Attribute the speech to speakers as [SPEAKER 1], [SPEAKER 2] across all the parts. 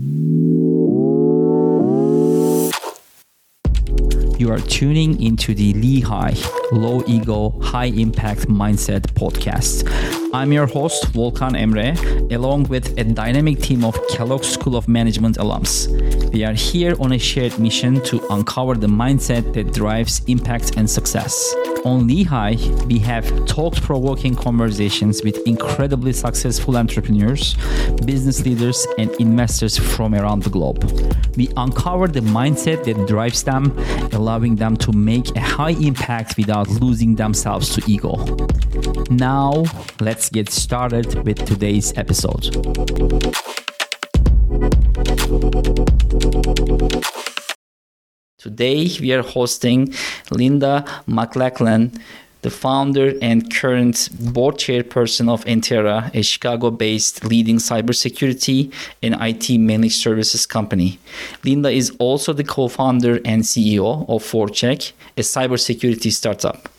[SPEAKER 1] You are tuning into the LEHI Low Ego High Impact Mindset podcast. I'm your host, Volkan Emre, along with a dynamic team of Kellogg School of Management alums. We are here on a shared mission to uncover the mindset that drives impact and success. On LEHI, we have thought provoking conversations with incredibly successful entrepreneurs, business leaders, and investors from around the globe. We uncover the mindset that drives them, allowing them to make a high impact without losing themselves to ego. Now, let's get started with today's episode. Today, we are hosting Linda Maclachlan, the founder and current board chairperson of Entara, a Chicago based leading cybersecurity and IT managed services company. Linda is also the co founder and CEO of Forecheck, a cybersecurity startup.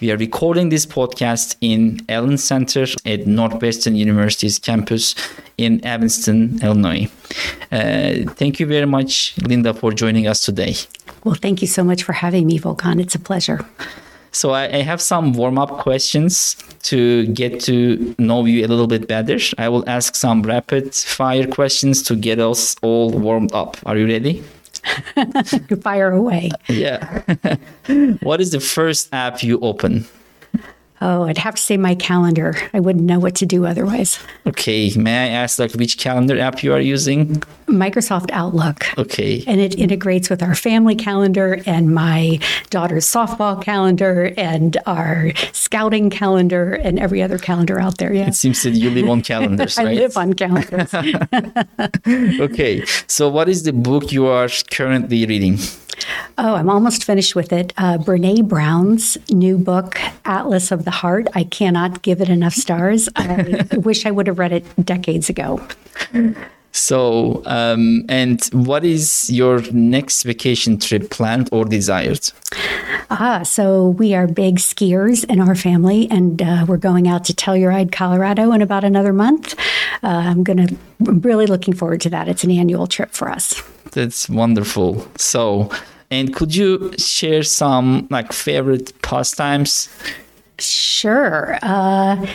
[SPEAKER 1] We are recording this podcast in Allen Center at Northwestern University's campus in Evanston, Illinois. Uh, thank you very much, Linda, for joining us today.
[SPEAKER 2] Well, thank you so much for having me, Volkan. It's a pleasure.
[SPEAKER 1] So I, I have some warm-up questions to get to know you a little bit better. I will ask some rapid-fire questions to get us all warmed up. Are you ready?
[SPEAKER 2] Fire away.
[SPEAKER 1] Yeah. what is the first app you open?
[SPEAKER 2] Oh, I'd have to say my calendar. I wouldn't know what to do otherwise.
[SPEAKER 1] Okay. May I ask like which calendar app you are using?
[SPEAKER 2] Microsoft Outlook.
[SPEAKER 1] Okay.
[SPEAKER 2] And it integrates with our family calendar and my daughter's softball calendar and our scouting calendar and every other calendar out there. Yeah.
[SPEAKER 1] It seems that you live on calendars,
[SPEAKER 2] I
[SPEAKER 1] right?
[SPEAKER 2] live on calendars.
[SPEAKER 1] okay. So what is the book you are currently reading?
[SPEAKER 2] Oh, I'm almost finished with it. Uh, Brene Brown's new book, Atlas of the Heart. I cannot give it enough stars. I wish I would have read it decades ago.
[SPEAKER 1] So, um, and what is your next vacation trip planned or desired?
[SPEAKER 2] Ah, so we are big skiers in our family, and uh, we're going out to Telluride, Colorado in about another month. Uh, I'm going to, I'm really looking forward to that. It's an annual trip for us.
[SPEAKER 1] That's wonderful. So, and could you share some like favorite pastimes?
[SPEAKER 2] Sure. Uh,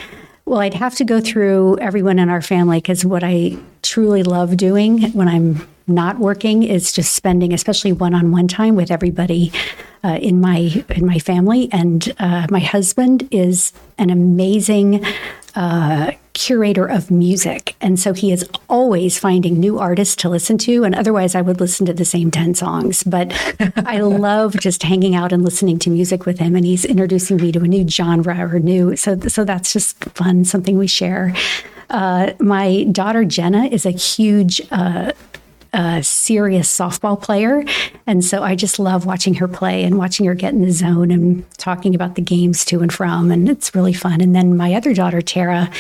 [SPEAKER 2] well, I'd have to go through everyone in our family because what I truly love doing when I'm not working is just spending, especially one-on-one time with everybody uh, in my in my family. And uh, my husband is an amazing uh, curator of music, and so he is always finding new artists to listen to. And otherwise, I would listen to the same ten songs. But I love just hanging out and listening to music with him, and he's introducing me to a new genre or new. So so that's just fun, something we share. Uh, my daughter Jenna is a huge uh, a serious softball player. And so I just love watching her play and watching her get in the zone and talking about the games to and from. And it's really fun. And then my other daughter, Tara,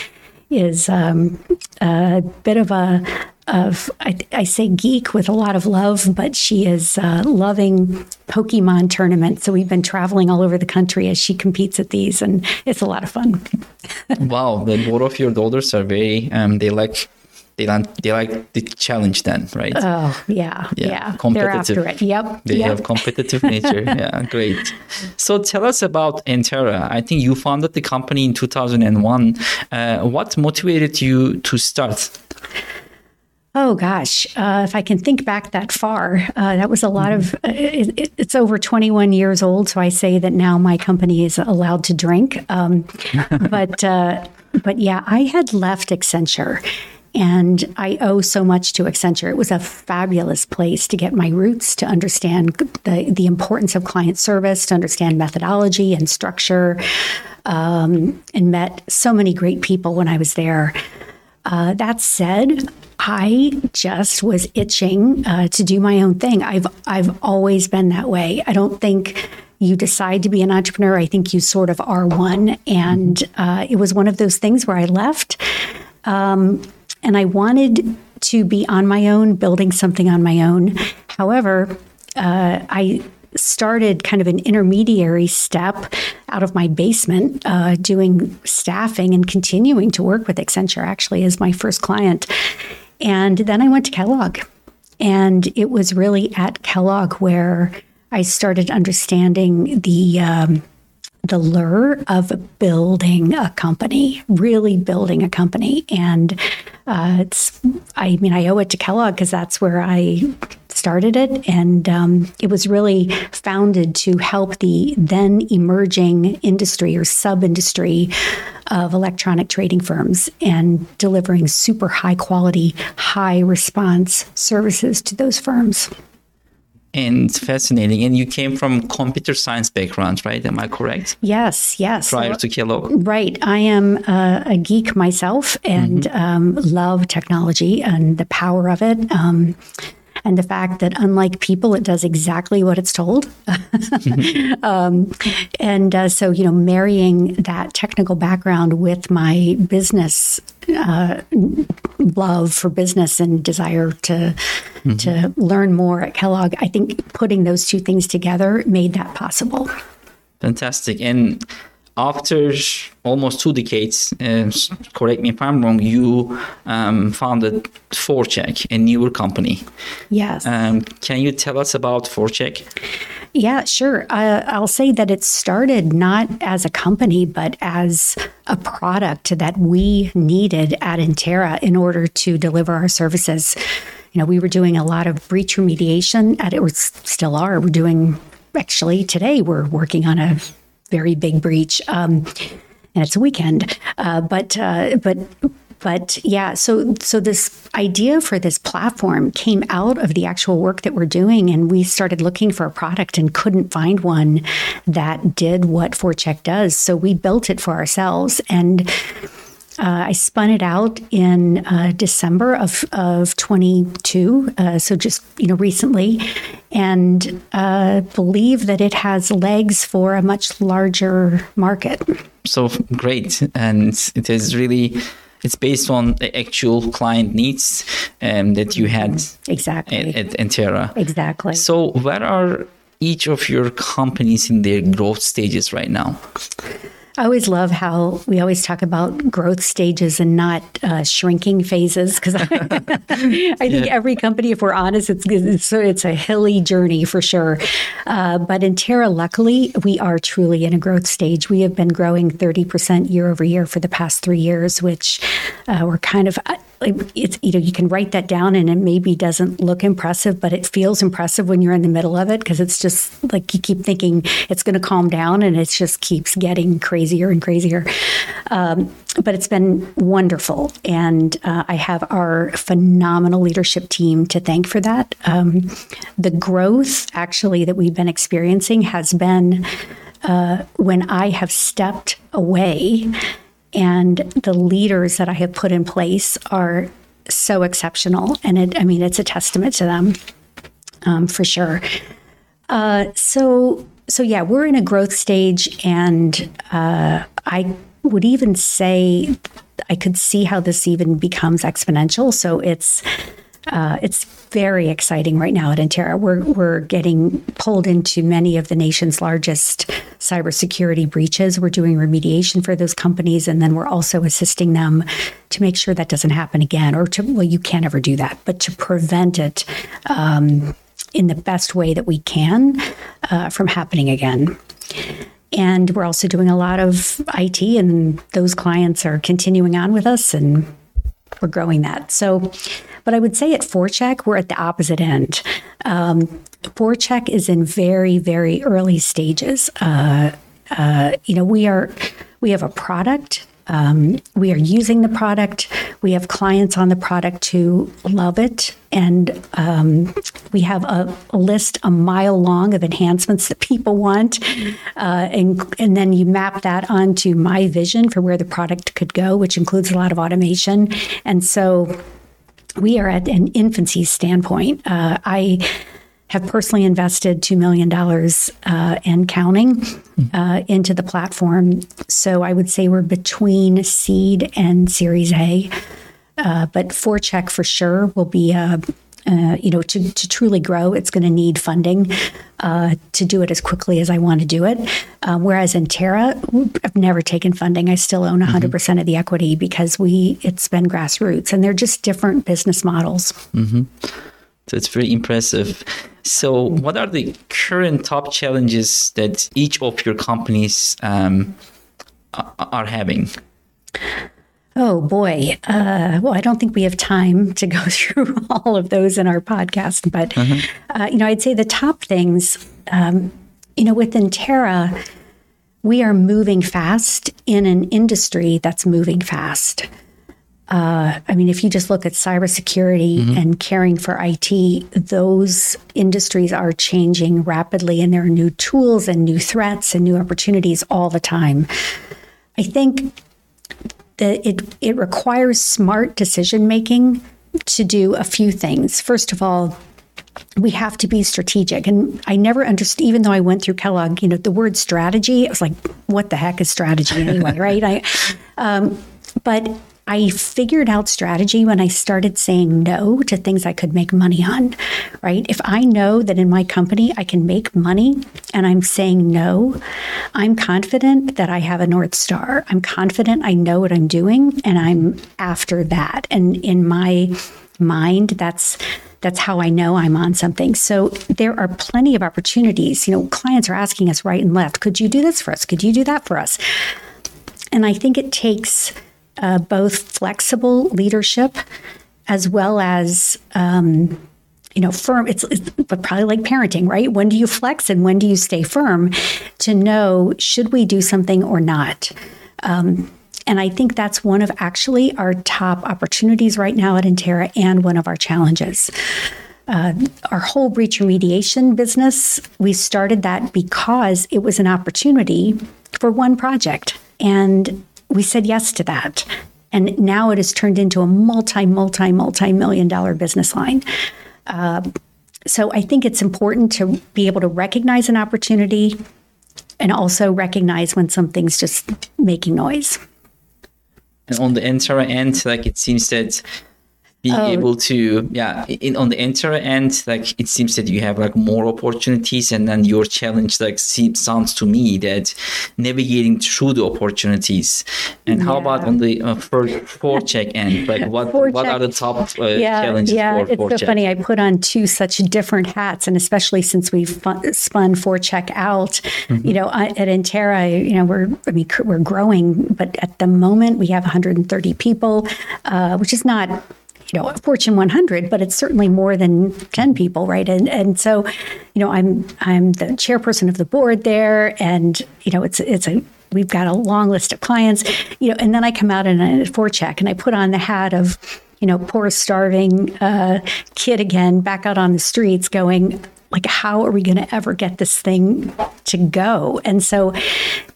[SPEAKER 2] is um, a bit of a of I, I, say geek with a lot of love, but she is uh, loving Pokemon tournaments. So we've been traveling all over the country as she competes at these, and it's a lot of fun.
[SPEAKER 1] wow, the both of your daughters are very um, they like they like they like the challenge then, right?
[SPEAKER 2] Oh yeah, yeah. yeah.
[SPEAKER 1] Competitive.
[SPEAKER 2] They're after it. Yep.
[SPEAKER 1] They
[SPEAKER 2] yep.
[SPEAKER 1] have competitive nature. yeah, great. So tell us about Entara. I think you founded the company in 2001. Uh, what motivated you to start?
[SPEAKER 2] Oh gosh, uh, if I can think back that far, uh, that was a lot of. Uh, it, it's over 21 years old, so I say that now my company is allowed to drink. Um, but uh, but yeah, I had left Accenture, and I owe so much to Accenture. It was a fabulous place to get my roots, to understand the, the importance of client service, to understand methodology and structure, um, and met so many great people when I was there. Uh, that said, I just was itching uh, to do my own thing. I've I've always been that way. I don't think you decide to be an entrepreneur. I think you sort of are one, and uh, it was one of those things where I left. Um, and I wanted to be on my own, building something on my own. However, uh, I started kind of an intermediary step out of my basement, uh, doing staffing and continuing to work with Accenture actually as my first client. And then I went to Kellogg. And it was really at Kellogg where I started understanding the um, the lure of building a company, really building a company. And uh, it's, I mean, I owe it to Kellogg because that's where I started it. And um, it was really founded to help the then emerging industry or sub industry of electronic trading firms and delivering super high quality, high response services to those firms
[SPEAKER 1] and fascinating. And you came from computer science background, right? Am I correct?
[SPEAKER 2] Yes, yes.
[SPEAKER 1] Prior to Kellogg.
[SPEAKER 2] Right. I am a, a geek myself and mm-hmm. um, love technology and the power of it. Um, and the fact that unlike people, it does exactly what it's told. um, and uh, so, you know, marrying that technical background with my business uh, love for business and desire to mm-hmm. to learn more at Kellogg, I think putting those two things together made that possible.
[SPEAKER 1] Fantastic. And after almost two decades, uh, correct me if I'm wrong, you um, founded Forecheck, a newer company.
[SPEAKER 2] Yes.
[SPEAKER 1] Um, can you tell us about Forecheck?
[SPEAKER 2] Yeah, sure. Uh, I'll say that it started not as a company, but as a product that we needed at Entara in order to deliver our services. You know, we were doing a lot of breach remediation, and it was still are. We're doing actually today. We're working on a very big breach. Um, and it's a weekend. Uh, but uh, but but yeah, so so this idea for this platform came out of the actual work that we're doing, and we started looking for a product and couldn't find one that did what Forecheck does. So we built it for ourselves and. Uh, I spun it out in uh, December of, of 22, uh, so just you know recently, and uh, believe that it has legs for a much larger market.
[SPEAKER 1] So great, and it is really it's based on the actual client needs um, that you had
[SPEAKER 2] exactly
[SPEAKER 1] at, at Entara.
[SPEAKER 2] Exactly.
[SPEAKER 1] So where are each of your companies in their growth stages right now?
[SPEAKER 2] I always love how we always talk about growth stages and not uh, shrinking phases because I, I, think yeah. every company, if we're honest, it's it's, it's a hilly journey for sure. Uh, but Entara, luckily, we are truly in a growth stage. We have been growing 30% year over year for the past three years, which uh, we're kind of it's you know you can write that down and it maybe doesn't look impressive but it feels impressive when you're in the middle of it because it's just like you keep thinking it's going to calm down and it just keeps getting crazier and crazier. Um, but it's been wonderful. And uh, i have our phenomenal leadership team to thank for that. Um, the growth actually that we've been experiencing has been uh, when i have stepped away and the leaders that I have put in place are so exceptional. And it, I mean, it's a testament to them um, for sure. Uh, so, so yeah, we're in a growth stage, and uh, I would even say I could see how this even becomes exponential. So it's uh, it's very exciting right now at Entara. We're, we're getting pulled into many of the nation's largest cybersecurity breaches. We're doing remediation for those companies, and then we're also assisting them to make sure that doesn't happen again, or to, well, you can't ever do that, but to prevent it um, in the best way that we can uh, from happening again. And we're also doing a lot of IT, and those clients are continuing on with us, and we're growing that. So, but I would say at Forecheck, we're at the opposite end. Um, Forecheck is in very, very early stages. Uh, uh, you know, we are we have a product. Um, we are using the product. We have clients on the product who love it, and um, we have a, a, list a mile long of enhancements that people want. Uh, and and then you map that onto my vision for where the product could go, which includes a lot of automation. And so we are at an infancy standpoint. Uh, I have personally invested $2 million uh, and counting uh, into the platform. So I would say we're between seed and Series A. Uh, but Forecheck for sure will be a, uh, you know, to, to truly grow, it's going to need funding uh, to do it as quickly as I want to do it. Um, whereas Entara, I've never taken funding. I still own 100% mm-hmm. of the equity because we it's been grassroots, and they're just different business models.
[SPEAKER 1] Mm-hmm. So it's very impressive. So, what are the current top challenges that each of your companies um, are having?
[SPEAKER 2] Oh boy. Uh, well, I don't think we have time to go through all of those in our podcast, but mm-hmm. uh, you know, I'd say the top things. Um, you know, with Entara, we are moving fast in an industry that's moving fast. Uh, I mean, if you just look at cybersecurity mm-hmm. and caring for IT, those industries are changing rapidly, and there are new tools and new threats and new opportunities all the time. I think that it it requires smart decision making to do a few things. First of all, we have to be strategic. And I never understood, even though I went through Kellogg, you know, the word strategy, I was like, what the heck is strategy anyway, right? I, um, but I figured out strategy when I started saying no to things I could make money on, right? If I know that in my company I can make money and I'm saying no, I'm confident that I have a North Star. I'm confident I know what I'm doing and I'm after that. And in my mind, that's that's how I know I'm on something. So there are plenty of opportunities. You know, clients are asking us right and left, could you do this for us? Could you do that for us? And I think it takes uh, both flexible leadership as well as um, you know firm it's, it's but probably like parenting right when do you flex and when do you stay firm to know should we do something or not um, and I think that's one of actually our top opportunities right now at Entara and one of our challenges. Uh, our whole breach remediation business, we started that because it was an opportunity for one project. And we said yes to that. And now it has turned into a multi, multi, multi million dollar business line. Uh, so I think it's important to be able to recognize an opportunity and also recognize when something's just making noise.
[SPEAKER 1] And on the Entara end, like it seems that being oh. able to yeah in on the Entara end like it seems that you have like more opportunities and then your challenge like seems sounds to me that navigating through the opportunities and yeah. how about on the uh, Forecheck end like what what are the top uh, yeah, challenges
[SPEAKER 2] yeah
[SPEAKER 1] for
[SPEAKER 2] it's so funny i put on two such different hats and especially since we've fun, spun Forecheck out mm-hmm. you know at Entara you know we're i mean we're growing but at the moment we have 130 people uh, which is not you know, a Fortune 100, but it's certainly more than 10 people, right? And and so, you know, I'm I'm the chairperson of the board there, and you know, it's it's a we've got a long list of clients, you know, and then I come out in a Forecheck and I put on the hat of you know, poor starving uh, kid again back out on the streets going, like how are we going to ever get this thing to go and so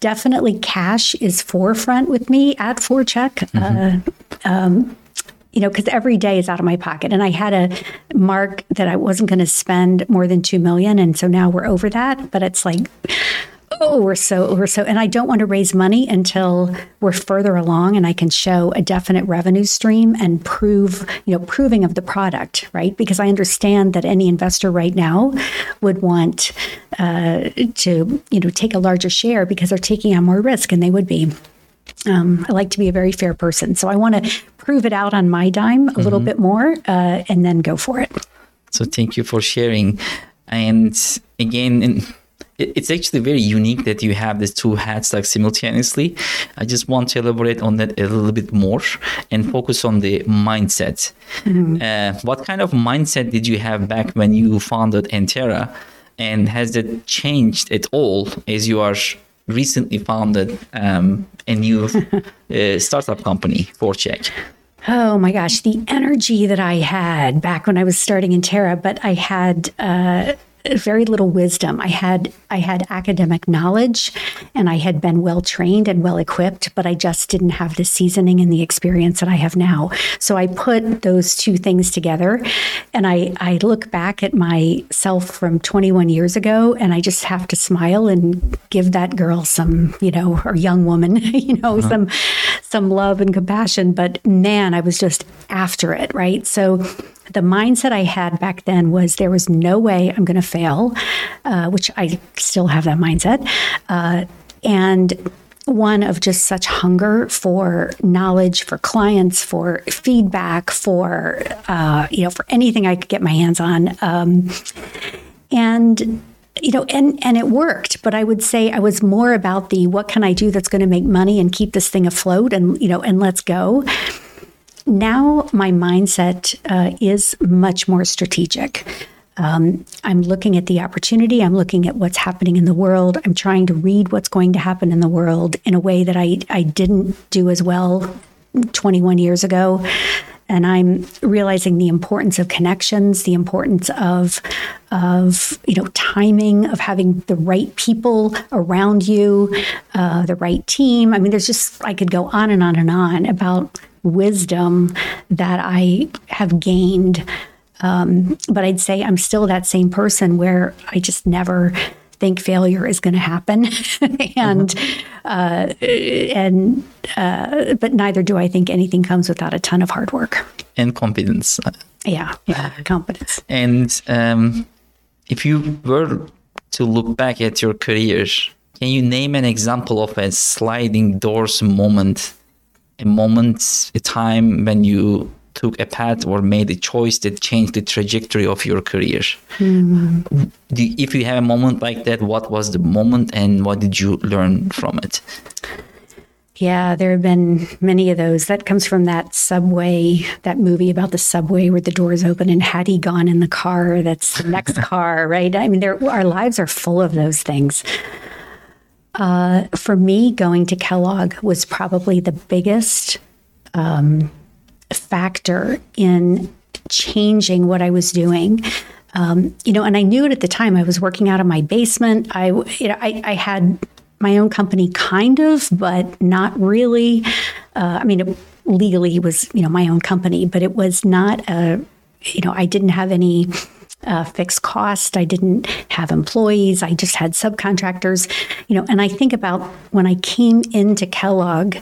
[SPEAKER 2] definitely cash is forefront with me at Forecheck mm-hmm. uh, um, you know, because every day is out of my pocket. And I had a mark that I wasn't going to spend more than two million, and so now we're over that. But it's like, oh, we're so we're so, and I don't want to raise money until we're further along and I can show a definite revenue stream and prove, you know, proving of the product, right? Because I understand that any investor right now would want uh, to, you know, take a larger share because they're taking on more risk, and they would be. Um, I like to be a very fair person. So I want to prove it out on my dime a mm-hmm. little bit more uh, and then go for it.
[SPEAKER 1] So thank you for sharing. And again, it's actually very unique that you have these two hats like simultaneously. I just want to elaborate on that a little bit more and focus on the mindset. Mm-hmm. Uh, what kind of mindset did you have back when you founded Entara? And has that changed at all as you are recently founded um, a new uh, startup company, Forecheck?
[SPEAKER 2] Oh my gosh, the energy that I had back when I was starting Entara, but I had uh, very little wisdom. I had I had academic knowledge, and I had been well trained and well equipped, but I just didn't have the seasoning and the experience that I have now. So I put those two things together, and I I look back at myself from 21 years ago, and I just have to smile and give that girl some, you know, or young woman, you know, uh-huh. some some love and compassion. But man, I was just after it, right? So the mindset I had back then was there was no way I'm going to fail, uh, which I still have that mindset. Uh, and one of just such hunger for knowledge, for clients, for feedback, for uh, you know, for anything I could get my hands on, um, and you know, and and it worked. But I would say I was more about the what can I do that's going to make money and keep this thing afloat, and you know, and let's go now my mindset uh, is much more strategic. Um, I'm looking at the opportunity. I'm looking at what's happening in the world. I'm trying to read what's going to happen in the world in a way that I, I didn't do as well 21 years ago. And I'm realizing the importance of connections, the importance of, of you know, timing, of having the right people around you, uh, the right team. I mean, there's just I could go on and on and on about wisdom that I have gained. Um, but I'd say I'm still that same person where I just never think failure is going to happen, and mm-hmm. uh, and uh, but neither do I think anything comes without a ton of hard work
[SPEAKER 1] and confidence.
[SPEAKER 2] Yeah, yeah, confidence.
[SPEAKER 1] And um, if you were to look back at your career, can you name an example of a sliding doors moment a moment, a time when you took a path or made a choice that changed the trajectory of your career. Mm-hmm. if you have a moment like that, what was the moment and what did you learn from it?
[SPEAKER 2] Yeah, there have been many of those. That comes from that subway, that movie about the subway where the doors open and had he gone in the car, that's the next car, right? I mean, our lives are full of those things. Uh, for me, going to Kellogg was probably the biggest um, factor in changing what I was doing. Um, you know, and I knew it at the time. I was working out of my basement. I, you know, I, I had my own company, kind of, but not really. Uh, I mean, it legally was, you know, my own company, but it was not a, you know, I didn't have any uh, fixed cost. I didn't have employees. I just had subcontractors, you know. And I think about when I came into Kellogg,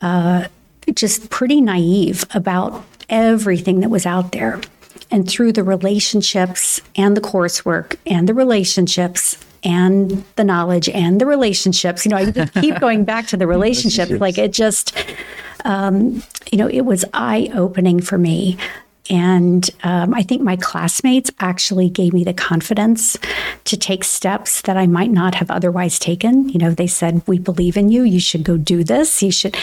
[SPEAKER 2] uh, just pretty naive about everything that was out there. And through the relationships and the coursework and the relationships and the knowledge and the relationships, you know, I keep going back to the relationships. Like it just, um, you know, it was eye opening for me and um, I think my classmates actually gave me the confidence to take steps that I might not have otherwise taken. You know, they said, We believe in you. You should go do this. You should.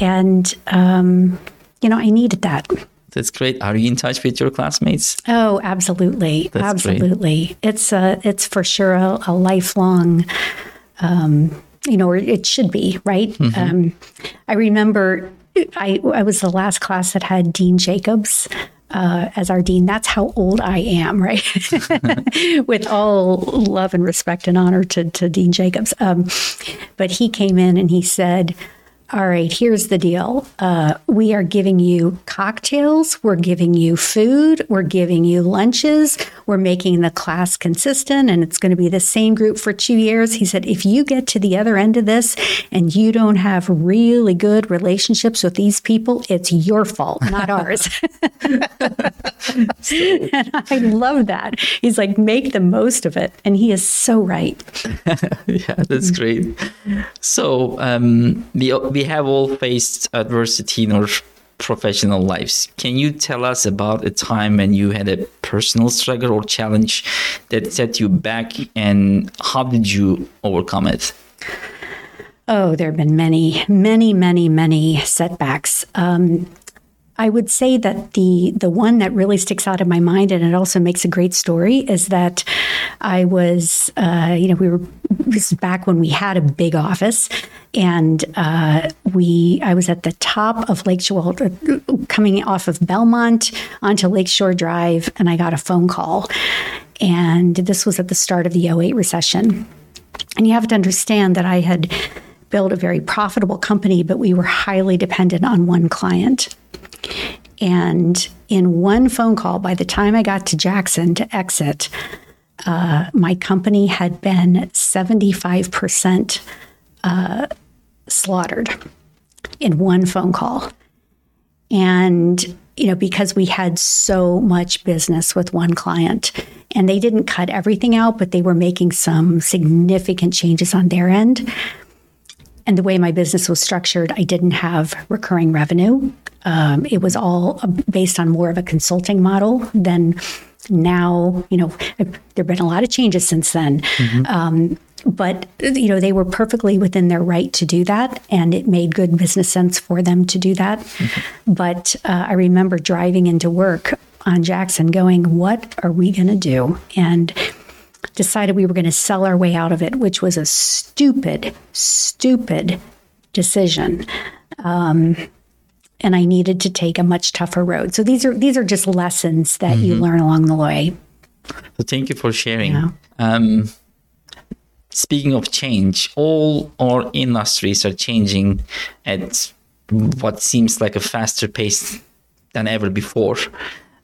[SPEAKER 2] And, um, you know, I needed that.
[SPEAKER 1] That's great. Are you in touch with your classmates?
[SPEAKER 2] Oh, absolutely. That's absolutely. Great. It's a, it's for sure a, a lifelong, um, you know, or it should be, right? Mm-hmm. Um, I remember I, I was the last class that had Dean Jacobs uh, as our dean. That's how old I am, right? With all love and respect and honor to, to Dean Jacobs. Um, but he came in and he said, all right, here's the deal. Uh, we are giving you cocktails, we're giving you food, we're giving you lunches, we're making the class consistent, and it's going to be the same group for two years. He said, if you get to the other end of this and you don't have really good relationships with these people, it's your fault, not ours. and I love that. He's like, make the most of it. And he is so right.
[SPEAKER 1] yeah, that's great. So, um, the we have all faced adversity in our professional lives. Can you tell us about a time when you had a personal struggle or challenge that set you back and how did you overcome it?
[SPEAKER 2] Oh, there have been many, many, many, many setbacks. Um, I would say that the the one that really sticks out in my mind, and it also makes a great story, is that I was, uh, you know, we were this is back when we had a big office, and uh, we I was at the top of Lakeshore, coming off of Belmont onto Lakeshore Drive, and I got a phone call, And this was at the start of the 08 recession. And you have to understand that I had built a very profitable company, but we were highly dependent on one client. And in one phone call, by the time I got to Jackson to exit, uh, my company had been 75% uh, slaughtered in one phone call. And, you know, because we had so much business with one client, and they didn't cut everything out, but they were making some significant changes on their end. And the way my business was structured, I didn't have recurring revenue. Um, it was all based on more of a consulting model than now. You know, there have been a lot of changes since then. Mm-hmm. Um, but you know they were perfectly within their right to do that and it made good business sense for them to do that mm-hmm. but uh, i remember driving into work on jackson going what are we going to do and decided we were going to sell our way out of it, which was a stupid, stupid decision. Um, and I needed to take a much tougher road. So these are these are just lessons that mm-hmm. you learn along the way.
[SPEAKER 1] So thank you for sharing. Yeah. Um, speaking of change, all our industries are changing at what seems like a faster pace than ever before.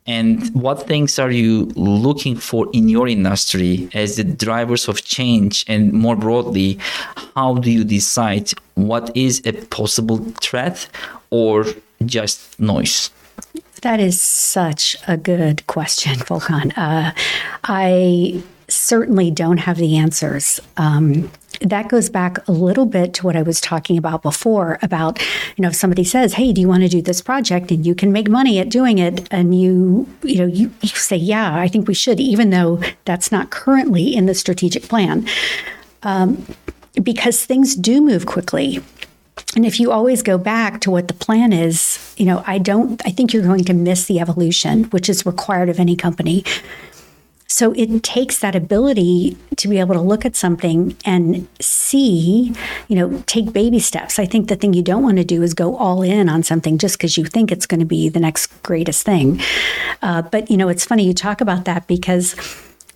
[SPEAKER 1] And what things are you looking for in your industry as the drivers of change? And more broadly, how do you decide what is a possible threat or just noise?
[SPEAKER 2] That is such a good question, Volkan. Uh, I certainly don't have the answers. Um, that goes back a little bit to what I was talking about before about, you know, if somebody says, Hey, do you want to do this project and you can make money at doing it? And you, you know, you, you say, Yeah, I think we should, even though that's not currently in the strategic plan. Um, because things do move quickly. And if you always go back to what the plan is, you know, I don't, I think you're going to miss the evolution, which is required of any company. So it takes that ability to be able to look at something and see, you know, take baby steps. I think the thing you don't want to do is go all in on something just because you think it's going to be the next greatest thing. Uh, but, you know, it's funny you talk about that because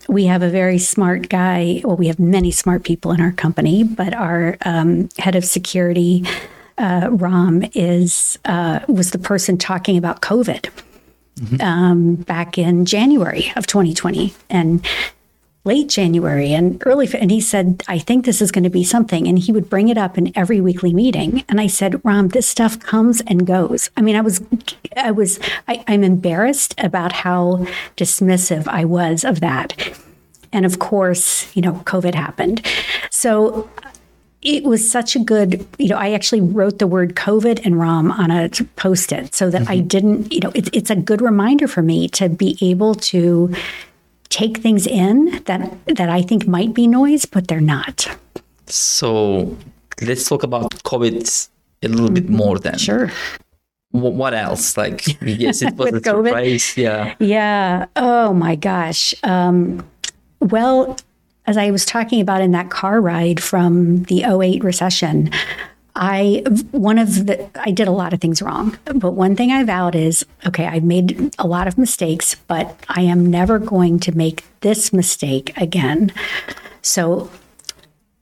[SPEAKER 2] we have a very smart guy. Well, we have many smart people in our company, but our um, head of security, uh, Ram, is uh, was the person talking about COVID mm-hmm. um, back in January of 2020 and late January and early. And he said, I think this is going to be something. And he would bring it up in every weekly meeting. And I said, Ram, this stuff comes and goes. I mean, I was, I was, I, I'm embarrassed about how dismissive I was of that. And of course, you know, COVID happened. So it was such a good, you know, I actually wrote the word COVID and Ram on a post it so that mm-hmm. I didn't, you know, it, it's a good reminder for me to be able to take things in that that I think might be noise, but they're not.
[SPEAKER 1] So let's talk about COVID a little mm-hmm. bit more then.
[SPEAKER 2] Sure.
[SPEAKER 1] What else? Like, yes, it was a COVID? surprise. Yeah.
[SPEAKER 2] Yeah. Oh my gosh. Um, well, as I was talking about in that car ride from the 08 recession, I one of the I did a lot of things wrong, but one thing I vowed is okay, I've made a lot of mistakes, but I am never going to make this mistake again. So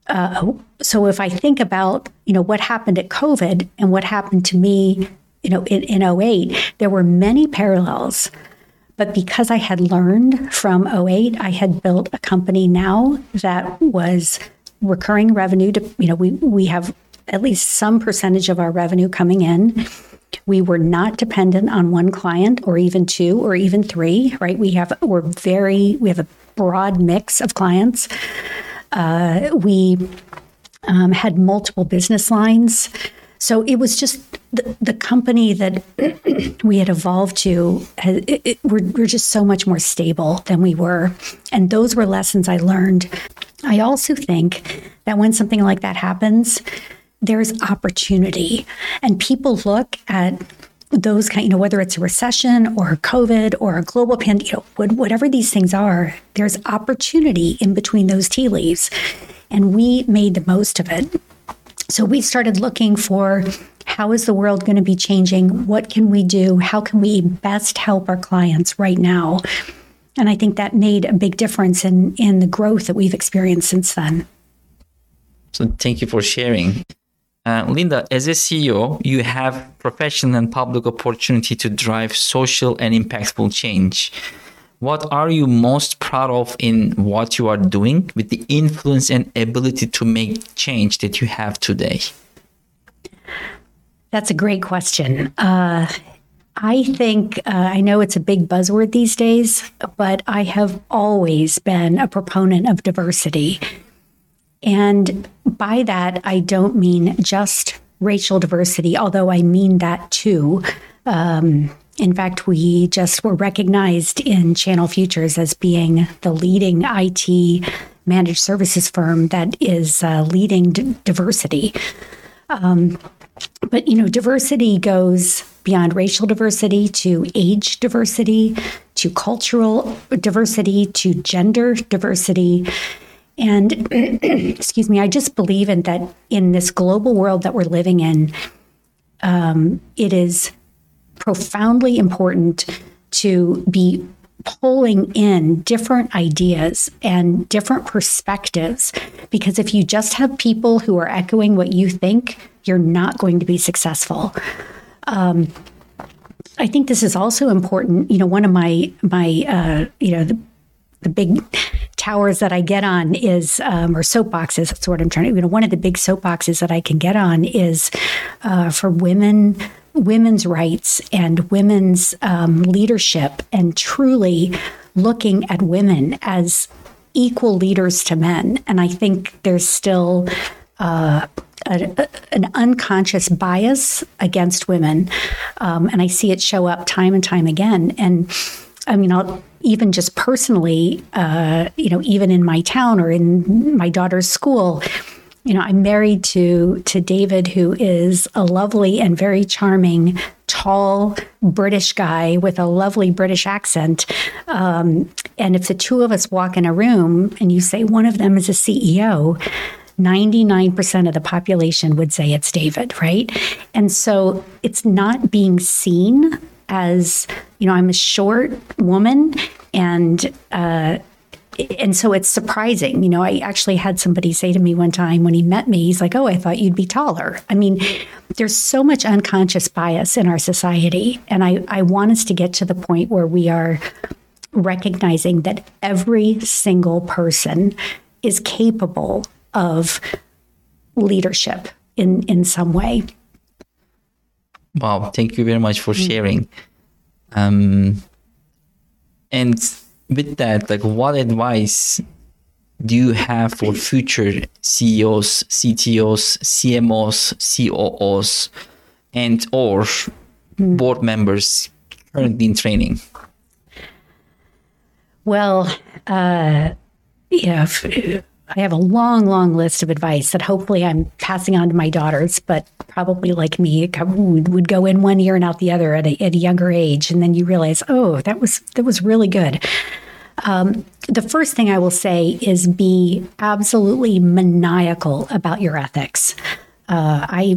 [SPEAKER 2] uh, so if I think about, you know, what happened at COVID and what happened to me, you know, in, in 08, there were many parallels but because I had learned from 08, I had built a company now that was recurring revenue to, you know, we, we have at least some percentage of our revenue coming in. We were not dependent on one client or even two or even three, right? We have, we're very, we have a broad mix of clients. Uh, we um, had multiple business lines. So it was just the, the company that we had evolved to, it, it, we're, we're just so much more stable than we were. And those were lessons I learned. I also think that when something like that happens, there's opportunity. And people look at those kind, you know, whether it's a recession or COVID or a global pandemic, you know, whatever these things are, there's opportunity in between those tea leaves. And we made the most of it. So we started looking for how is the world going to be changing? What can we do? How can we best help our clients right now? and I think that made a big difference in in the growth that we've experienced since then.
[SPEAKER 1] So thank you for sharing. Uh, Linda, as a CEO, you have professional and public opportunity to drive social and impactful change. What are you most proud of in what you are doing with the influence and ability to make change that you have today?
[SPEAKER 2] That's a great question. Uh, I think, uh, I know it's a big buzzword these days, but I have always been a proponent of diversity. And by that, I don't mean just racial diversity, although I mean that too. Um, in fact, we just were recognized in Channel Futures as being the leading IT managed services firm that is uh, leading d- diversity. Um, but you know, diversity goes beyond racial diversity to age diversity, to cultural diversity, to gender diversity. And excuse me, I just believe in that in this global world that we're living in, um, it is profoundly important to be pulling in different ideas and different perspectives. Because if you just have people who are echoing what you think, you're not going to be successful. Um, I think this is also important. You know, one of my my uh, you know the the big towers that I get on is um, or soapboxes. That's what I'm trying to. You know, one of the big soapboxes that I can get on is uh, for women women's rights and women's um, leadership and truly looking at women as equal leaders to men. And I think there's still uh, a, an unconscious bias against women. Um, and I see it show up time and time again. And I mean, I'll, even just personally, uh, you know, even in my town or in my daughter's school, you know, I'm married to to David, who is a lovely and very charming, tall British guy with a lovely British accent. Um, and if the two of us walk in a room and you say one of them is a CEO, 99% of the population would say it's David, right? And so it's not being seen as, you know, I'm a short woman and, uh, and so it's surprising. You know, I actually had somebody say to me one time when he met me, he's like, Oh, I thought you'd be taller. I mean, there's so much unconscious bias in our society. And I, I want us to get to the point where we are recognizing that every single person is capable of leadership in, in some way.
[SPEAKER 1] Wow, thank you very much for sharing. Um, and with that, like what advice do you have for future CEOs, CTOs, CMOs, COOs, and or board members currently in training?
[SPEAKER 2] Well, uh, yeah, I have a long, long list of advice that hopefully I'm passing on to my daughters, but probably like me, would go in one ear and out the other at a, at a younger age, and then you realize, oh, that was that was really good. Um, the first thing I will say is be absolutely maniacal about your ethics. Uh, I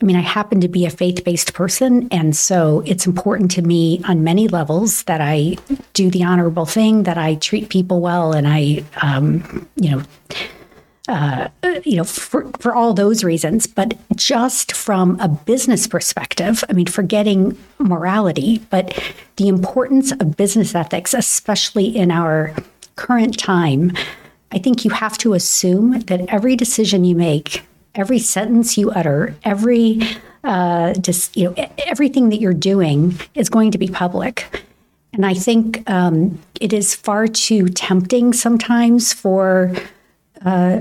[SPEAKER 2] I mean, I happen to be a faith based person. And so it's important to me on many levels that I do the honorable thing, that I treat people well, and I, um, you know, uh, you know, for, for all those reasons, but just from a business perspective, I mean, forgetting morality, but the importance of business ethics, especially in our current time, I think you have to assume that every decision you make every sentence you utter, every uh, just you know everything that you're doing is going to be public. And I think um, it is far too tempting sometimes for uh,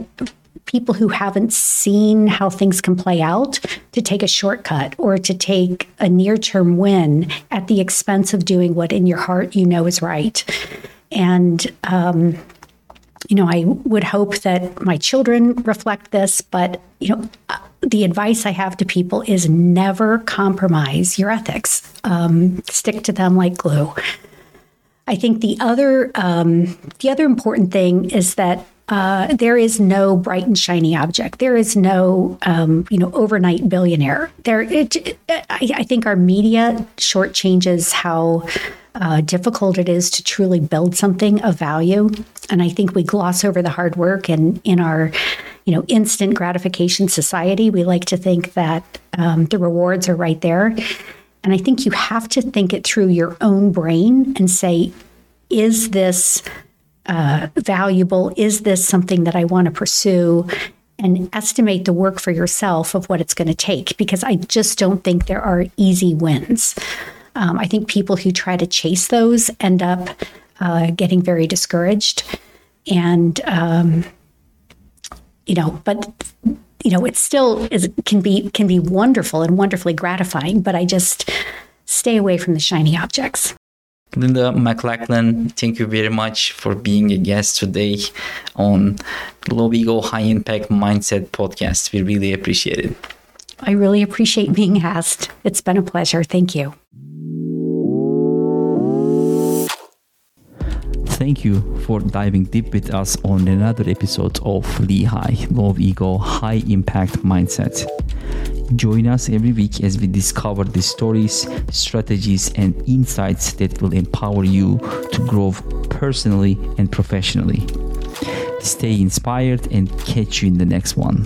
[SPEAKER 2] people who haven't seen how things can play out to take a shortcut or to take a near term win at the expense of doing what in your heart you know is right. And um, you know, I would hope that my children reflect this, but, you know, the advice I have to people is never compromise your ethics. Um, stick to them like glue. I think the other um, the other important thing is that uh, there is no bright and shiny object. There is no, um, you know, overnight billionaire. There, it, I, I, think our media shortchanges how uh, difficult it is to truly build something of value. And I think we gloss over the hard work. And in our, you know, instant gratification society, we like to think that um, the rewards are right there. And I think you have to think it through your own brain and say, is this uh, valuable? Is this something that I want to pursue? And estimate the work for yourself of what it's going to take, because I just don't think there are easy wins. Um, I think people who try to chase those end up uh, getting very discouraged. And, um, you know, but you know, it still is can be can be wonderful and wonderfully gratifying, but I just stay away from the shiny objects.
[SPEAKER 1] Linda Maclachlan, thank you very much for being a guest today on Low Ego High Impact Mindset podcast. We really appreciate it.
[SPEAKER 2] I really appreciate being asked. It's been a pleasure. Thank you.
[SPEAKER 1] Thank you for diving deep with us on another episode of LEHI Low Ego High Impact Mindset. Join us every week as we discover the stories, strategies, and insights that will empower you to grow personally and professionally. Stay inspired and catch you in the next one.